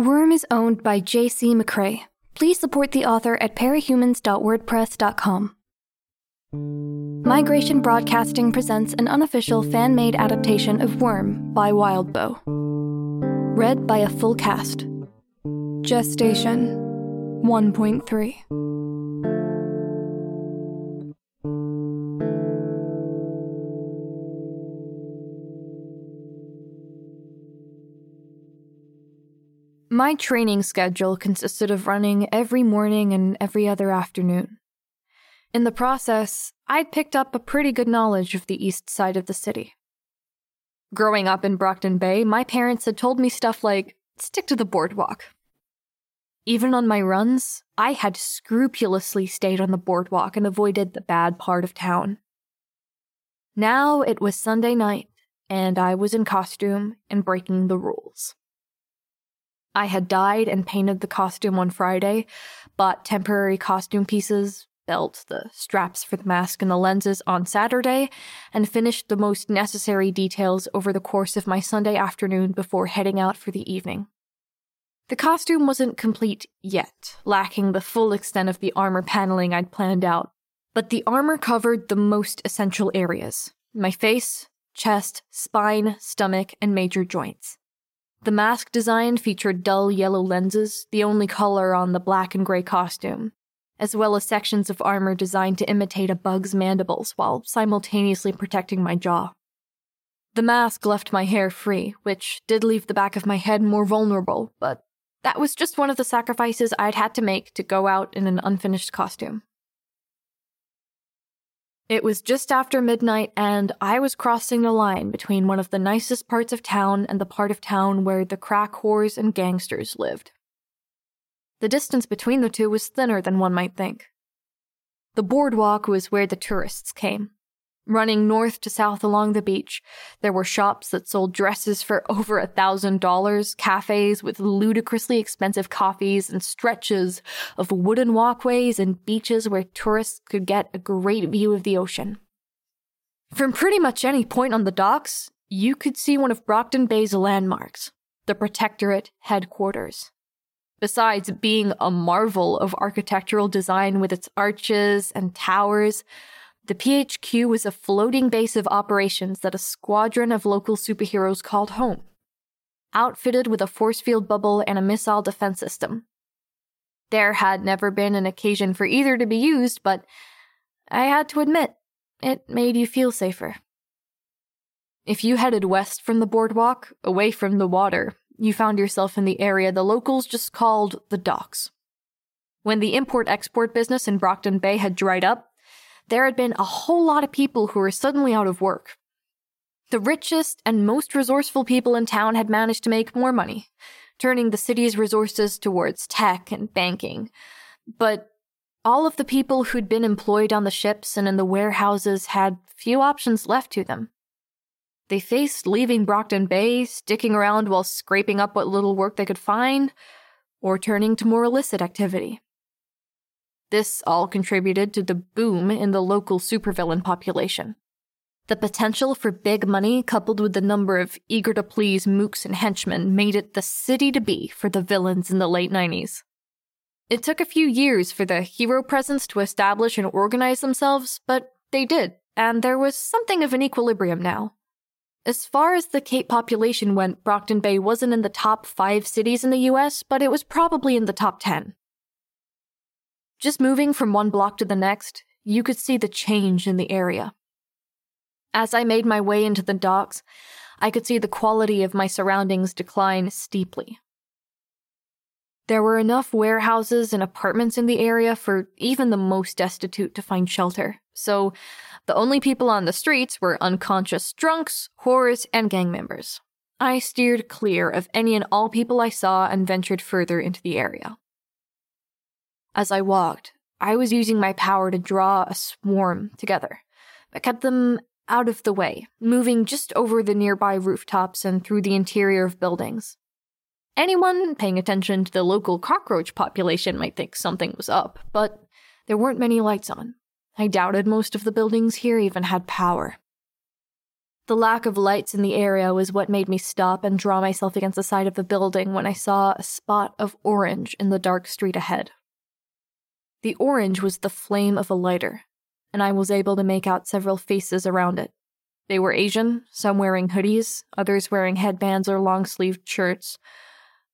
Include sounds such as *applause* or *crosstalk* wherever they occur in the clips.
Worm is owned by J.C. McCrae. Please support the author at parahumans.wordpress.com. Migration Broadcasting presents an unofficial fan made adaptation of Worm by Wildbow. Read by a full cast. Gestation 1.3. My training schedule consisted of running every morning and every other afternoon. In the process, I'd picked up a pretty good knowledge of the east side of the city. Growing up in Brockton Bay, my parents had told me stuff like stick to the boardwalk. Even on my runs, I had scrupulously stayed on the boardwalk and avoided the bad part of town. Now it was Sunday night, and I was in costume and breaking the rules. I had dyed and painted the costume on Friday, bought temporary costume pieces, belt, the straps for the mask, and the lenses on Saturday, and finished the most necessary details over the course of my Sunday afternoon before heading out for the evening. The costume wasn't complete yet, lacking the full extent of the armor paneling I'd planned out, but the armor covered the most essential areas my face, chest, spine, stomach, and major joints. The mask design featured dull yellow lenses, the only color on the black and gray costume, as well as sections of armor designed to imitate a bug's mandibles while simultaneously protecting my jaw. The mask left my hair free, which did leave the back of my head more vulnerable, but that was just one of the sacrifices I'd had to make to go out in an unfinished costume. It was just after midnight, and I was crossing the line between one of the nicest parts of town and the part of town where the crack whores and gangsters lived. The distance between the two was thinner than one might think. The boardwalk was where the tourists came, Running north to south along the beach, there were shops that sold dresses for *laughs* over a thousand dollars, cafes with ludicrously expensive coffees, and stretches of wooden walkways and beaches where tourists could get a great view of the ocean. From pretty much any point on the docks, you could see one of Brockton Bay's landmarks, the Protectorate headquarters. Besides being a marvel of architectural design with its arches and towers, the PHQ was a floating base of operations that a squadron of local superheroes called home, outfitted with a force field bubble and a missile defense system. There had never been an occasion for either to be used, but I had to admit, it made you feel safer. If you headed west from the boardwalk, away from the water, you found yourself in the area the locals just called the docks. When the import export business in Brockton Bay had dried up, there had been a whole lot of people who were suddenly out of work. The richest and most resourceful people in town had managed to make more money, turning the city's resources towards tech and banking. But all of the people who'd been employed on the ships and in the warehouses had few options left to them. They faced leaving Brockton Bay, sticking around while scraping up what little work they could find, or turning to more illicit activity. This all contributed to the boom in the local supervillain population. The potential for big money, coupled with the number of eager to please mooks and henchmen, made it the city to be for the villains in the late 90s. It took a few years for the hero presence to establish and organize themselves, but they did, and there was something of an equilibrium now. As far as the Cape population went, Brockton Bay wasn't in the top five cities in the US, but it was probably in the top 10. Just moving from one block to the next, you could see the change in the area. As I made my way into the docks, I could see the quality of my surroundings decline steeply. There were enough warehouses and apartments in the area for even the most destitute to find shelter, so the only people on the streets were unconscious drunks, whores, and gang members. I steered clear of any and all people I saw and ventured further into the area. As I walked, I was using my power to draw a swarm together, but kept them out of the way, moving just over the nearby rooftops and through the interior of buildings. Anyone paying attention to the local cockroach population might think something was up, but there weren't many lights on. I doubted most of the buildings here even had power. The lack of lights in the area was what made me stop and draw myself against the side of the building when I saw a spot of orange in the dark street ahead. The orange was the flame of a lighter, and I was able to make out several faces around it. They were Asian, some wearing hoodies, others wearing headbands or long sleeved shirts,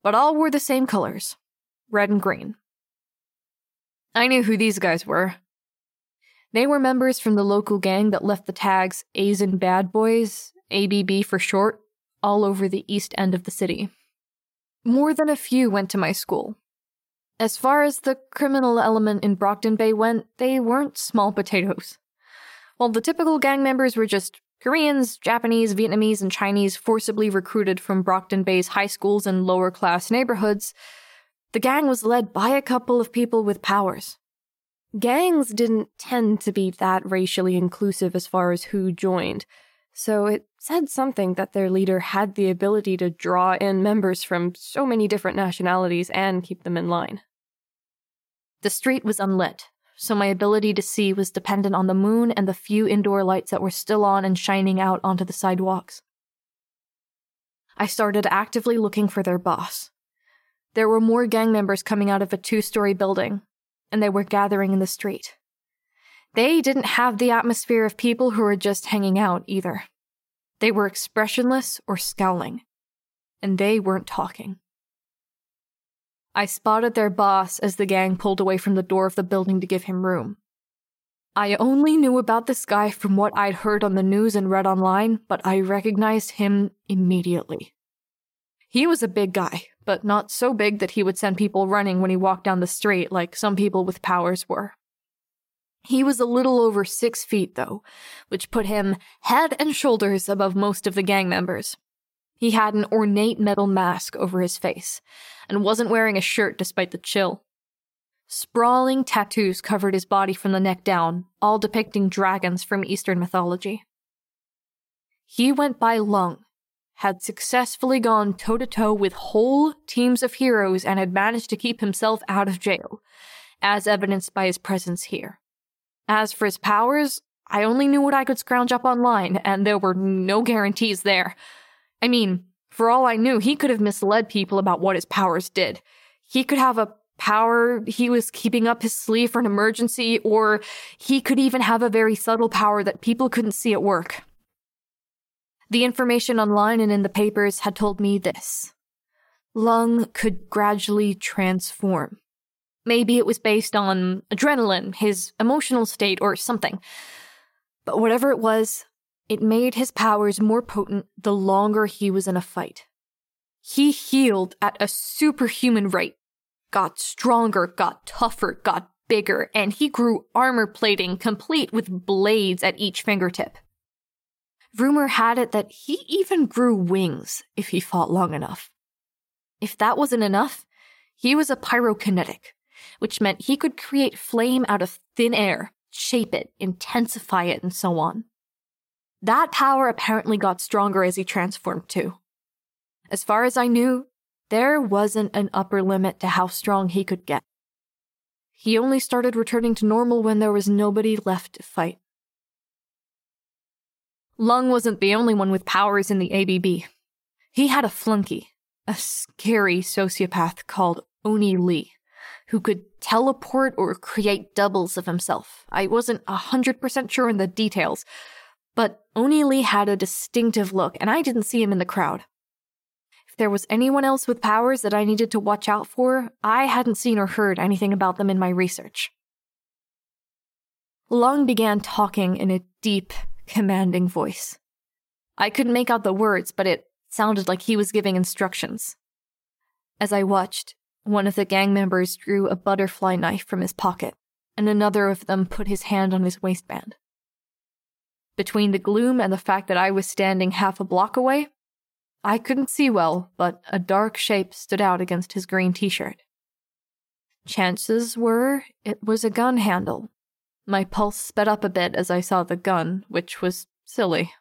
but all wore the same colors red and green. I knew who these guys were. They were members from the local gang that left the tags Asian Bad Boys, ABB for short, all over the east end of the city. More than a few went to my school, as far as the criminal element in Brockton Bay went, they weren't small potatoes. While the typical gang members were just Koreans, Japanese, Vietnamese, and Chinese forcibly recruited from Brockton Bay's high schools and lower class neighborhoods, the gang was led by a couple of people with powers. Gangs didn't tend to be that racially inclusive as far as who joined, so it said something that their leader had the ability to draw in members from so many different nationalities and keep them in line. The street was unlit, so my ability to see was dependent on the moon and the few indoor lights that were still on and shining out onto the sidewalks. I started actively looking for their boss. There were more gang members coming out of a two story building, and they were gathering in the street. They didn't have the atmosphere of people who were just hanging out either. They were expressionless or scowling, and they weren't talking. I spotted their boss as the gang pulled away from the door of the building to give him room. I only knew about this guy from what I'd heard on the news and read online, but I recognized him immediately. He was a big guy, but not so big that he would send people running when he walked down the street like some people with powers were. He was a little over six feet, though, which put him head and shoulders above most of the gang members. He had an ornate metal mask over his face and wasn't wearing a shirt despite the chill. Sprawling tattoos covered his body from the neck down, all depicting dragons from Eastern mythology. He went by Lung, had successfully gone toe to toe with whole teams of heroes and had managed to keep himself out of jail, as evidenced by his presence here. As for his powers, I only knew what I could scrounge up online, and there were no guarantees there. I mean, for all I knew, he could have misled people about what his powers did. He could have a power he was keeping up his sleeve for an emergency, or he could even have a very subtle power that people couldn't see at work. The information online and in the papers had told me this Lung could gradually transform. Maybe it was based on adrenaline, his emotional state, or something. But whatever it was, it made his powers more potent the longer he was in a fight. He healed at a superhuman rate, got stronger, got tougher, got bigger, and he grew armor plating complete with blades at each fingertip. Rumor had it that he even grew wings if he fought long enough. If that wasn't enough, he was a pyrokinetic, which meant he could create flame out of thin air, shape it, intensify it, and so on. That power apparently got stronger as he transformed too. As far as I knew, there wasn't an upper limit to how strong he could get. He only started returning to normal when there was nobody left to fight. Lung wasn't the only one with powers in the ABB. He had a flunky, a scary sociopath called Oni Lee, who could teleport or create doubles of himself. I wasn't a 100% sure in the details, but Oni Lee had a distinctive look, and I didn't see him in the crowd. If there was anyone else with powers that I needed to watch out for, I hadn't seen or heard anything about them in my research. Lung began talking in a deep, commanding voice. I couldn't make out the words, but it sounded like he was giving instructions. As I watched, one of the gang members drew a butterfly knife from his pocket, and another of them put his hand on his waistband. Between the gloom and the fact that I was standing half a block away, I couldn't see well, but a dark shape stood out against his green t shirt. Chances were it was a gun handle. My pulse sped up a bit as I saw the gun, which was silly.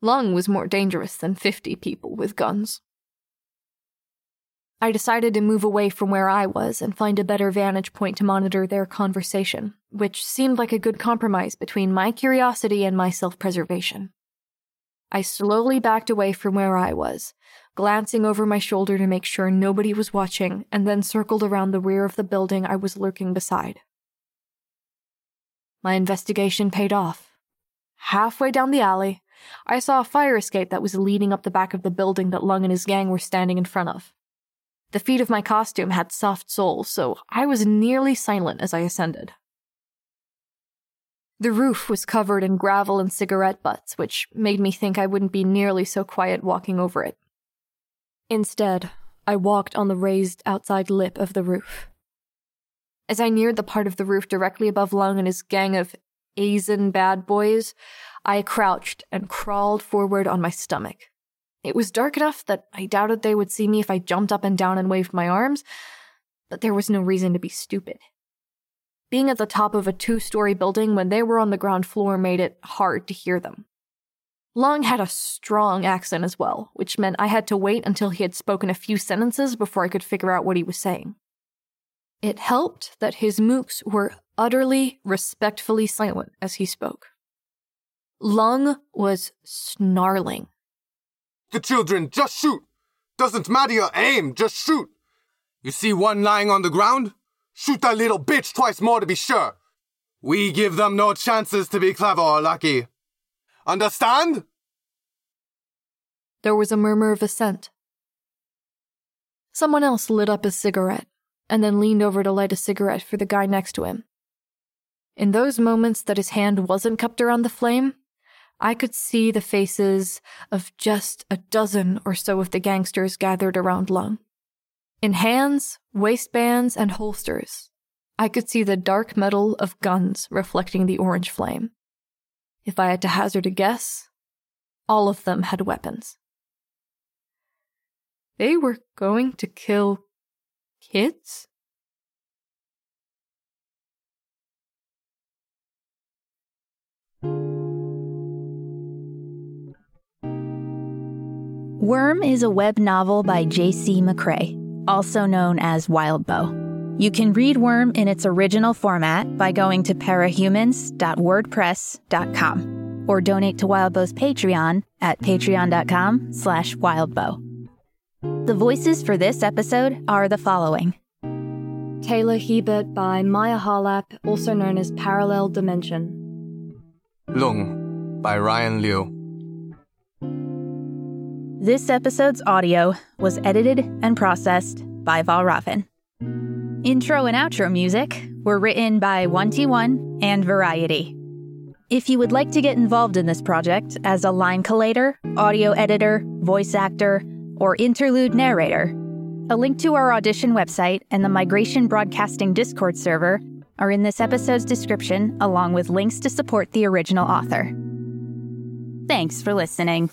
Lung was more dangerous than 50 people with guns. I decided to move away from where I was and find a better vantage point to monitor their conversation, which seemed like a good compromise between my curiosity and my self preservation. I slowly backed away from where I was, glancing over my shoulder to make sure nobody was watching, and then circled around the rear of the building I was lurking beside. My investigation paid off. Halfway down the alley, I saw a fire escape that was leading up the back of the building that Lung and his gang were standing in front of. The feet of my costume had soft soles, so I was nearly silent as I ascended. The roof was covered in gravel and cigarette butts, which made me think I wouldn't be nearly so quiet walking over it. Instead, I walked on the raised outside lip of the roof. As I neared the part of the roof directly above Lung and his gang of Asian bad boys, I crouched and crawled forward on my stomach. It was dark enough that I doubted they would see me if I jumped up and down and waved my arms, but there was no reason to be stupid. Being at the top of a two story building when they were on the ground floor made it hard to hear them. Lung had a strong accent as well, which meant I had to wait until he had spoken a few sentences before I could figure out what he was saying. It helped that his mooks were utterly, respectfully silent as he spoke. Lung was snarling. The children, just shoot! Doesn't matter your aim, just shoot! You see one lying on the ground? Shoot that little bitch twice more to be sure. We give them no chances to be clever or lucky. Understand? There was a murmur of assent. Someone else lit up a cigarette and then leaned over to light a cigarette for the guy next to him. In those moments that his hand wasn't cupped around the flame, I could see the faces of just a dozen or so of the gangsters gathered around Lung. In hands, waistbands, and holsters, I could see the dark metal of guns reflecting the orange flame. If I had to hazard a guess, all of them had weapons. They were going to kill kids? Worm is a web novel by J.C. McCrae also known as Wildbow. You can read Worm in its original format by going to parahumans.wordpress.com or donate to Wildbow's Patreon at patreon.com slash wildbow. The voices for this episode are the following. Taylor Hebert by Maia Harlap, also known as Parallel Dimension. Lung by Ryan Liu. This episode's audio was edited and processed by Valravn. Intro and outro music were written by Onetyone and Variety. If you would like to get involved in this project as a line collator, audio editor, voice actor, or interlude narrator, a link to our audition website and the Migration Broadcasting Discord server are in this episode's description, along with links to support the original author. Thanks for listening.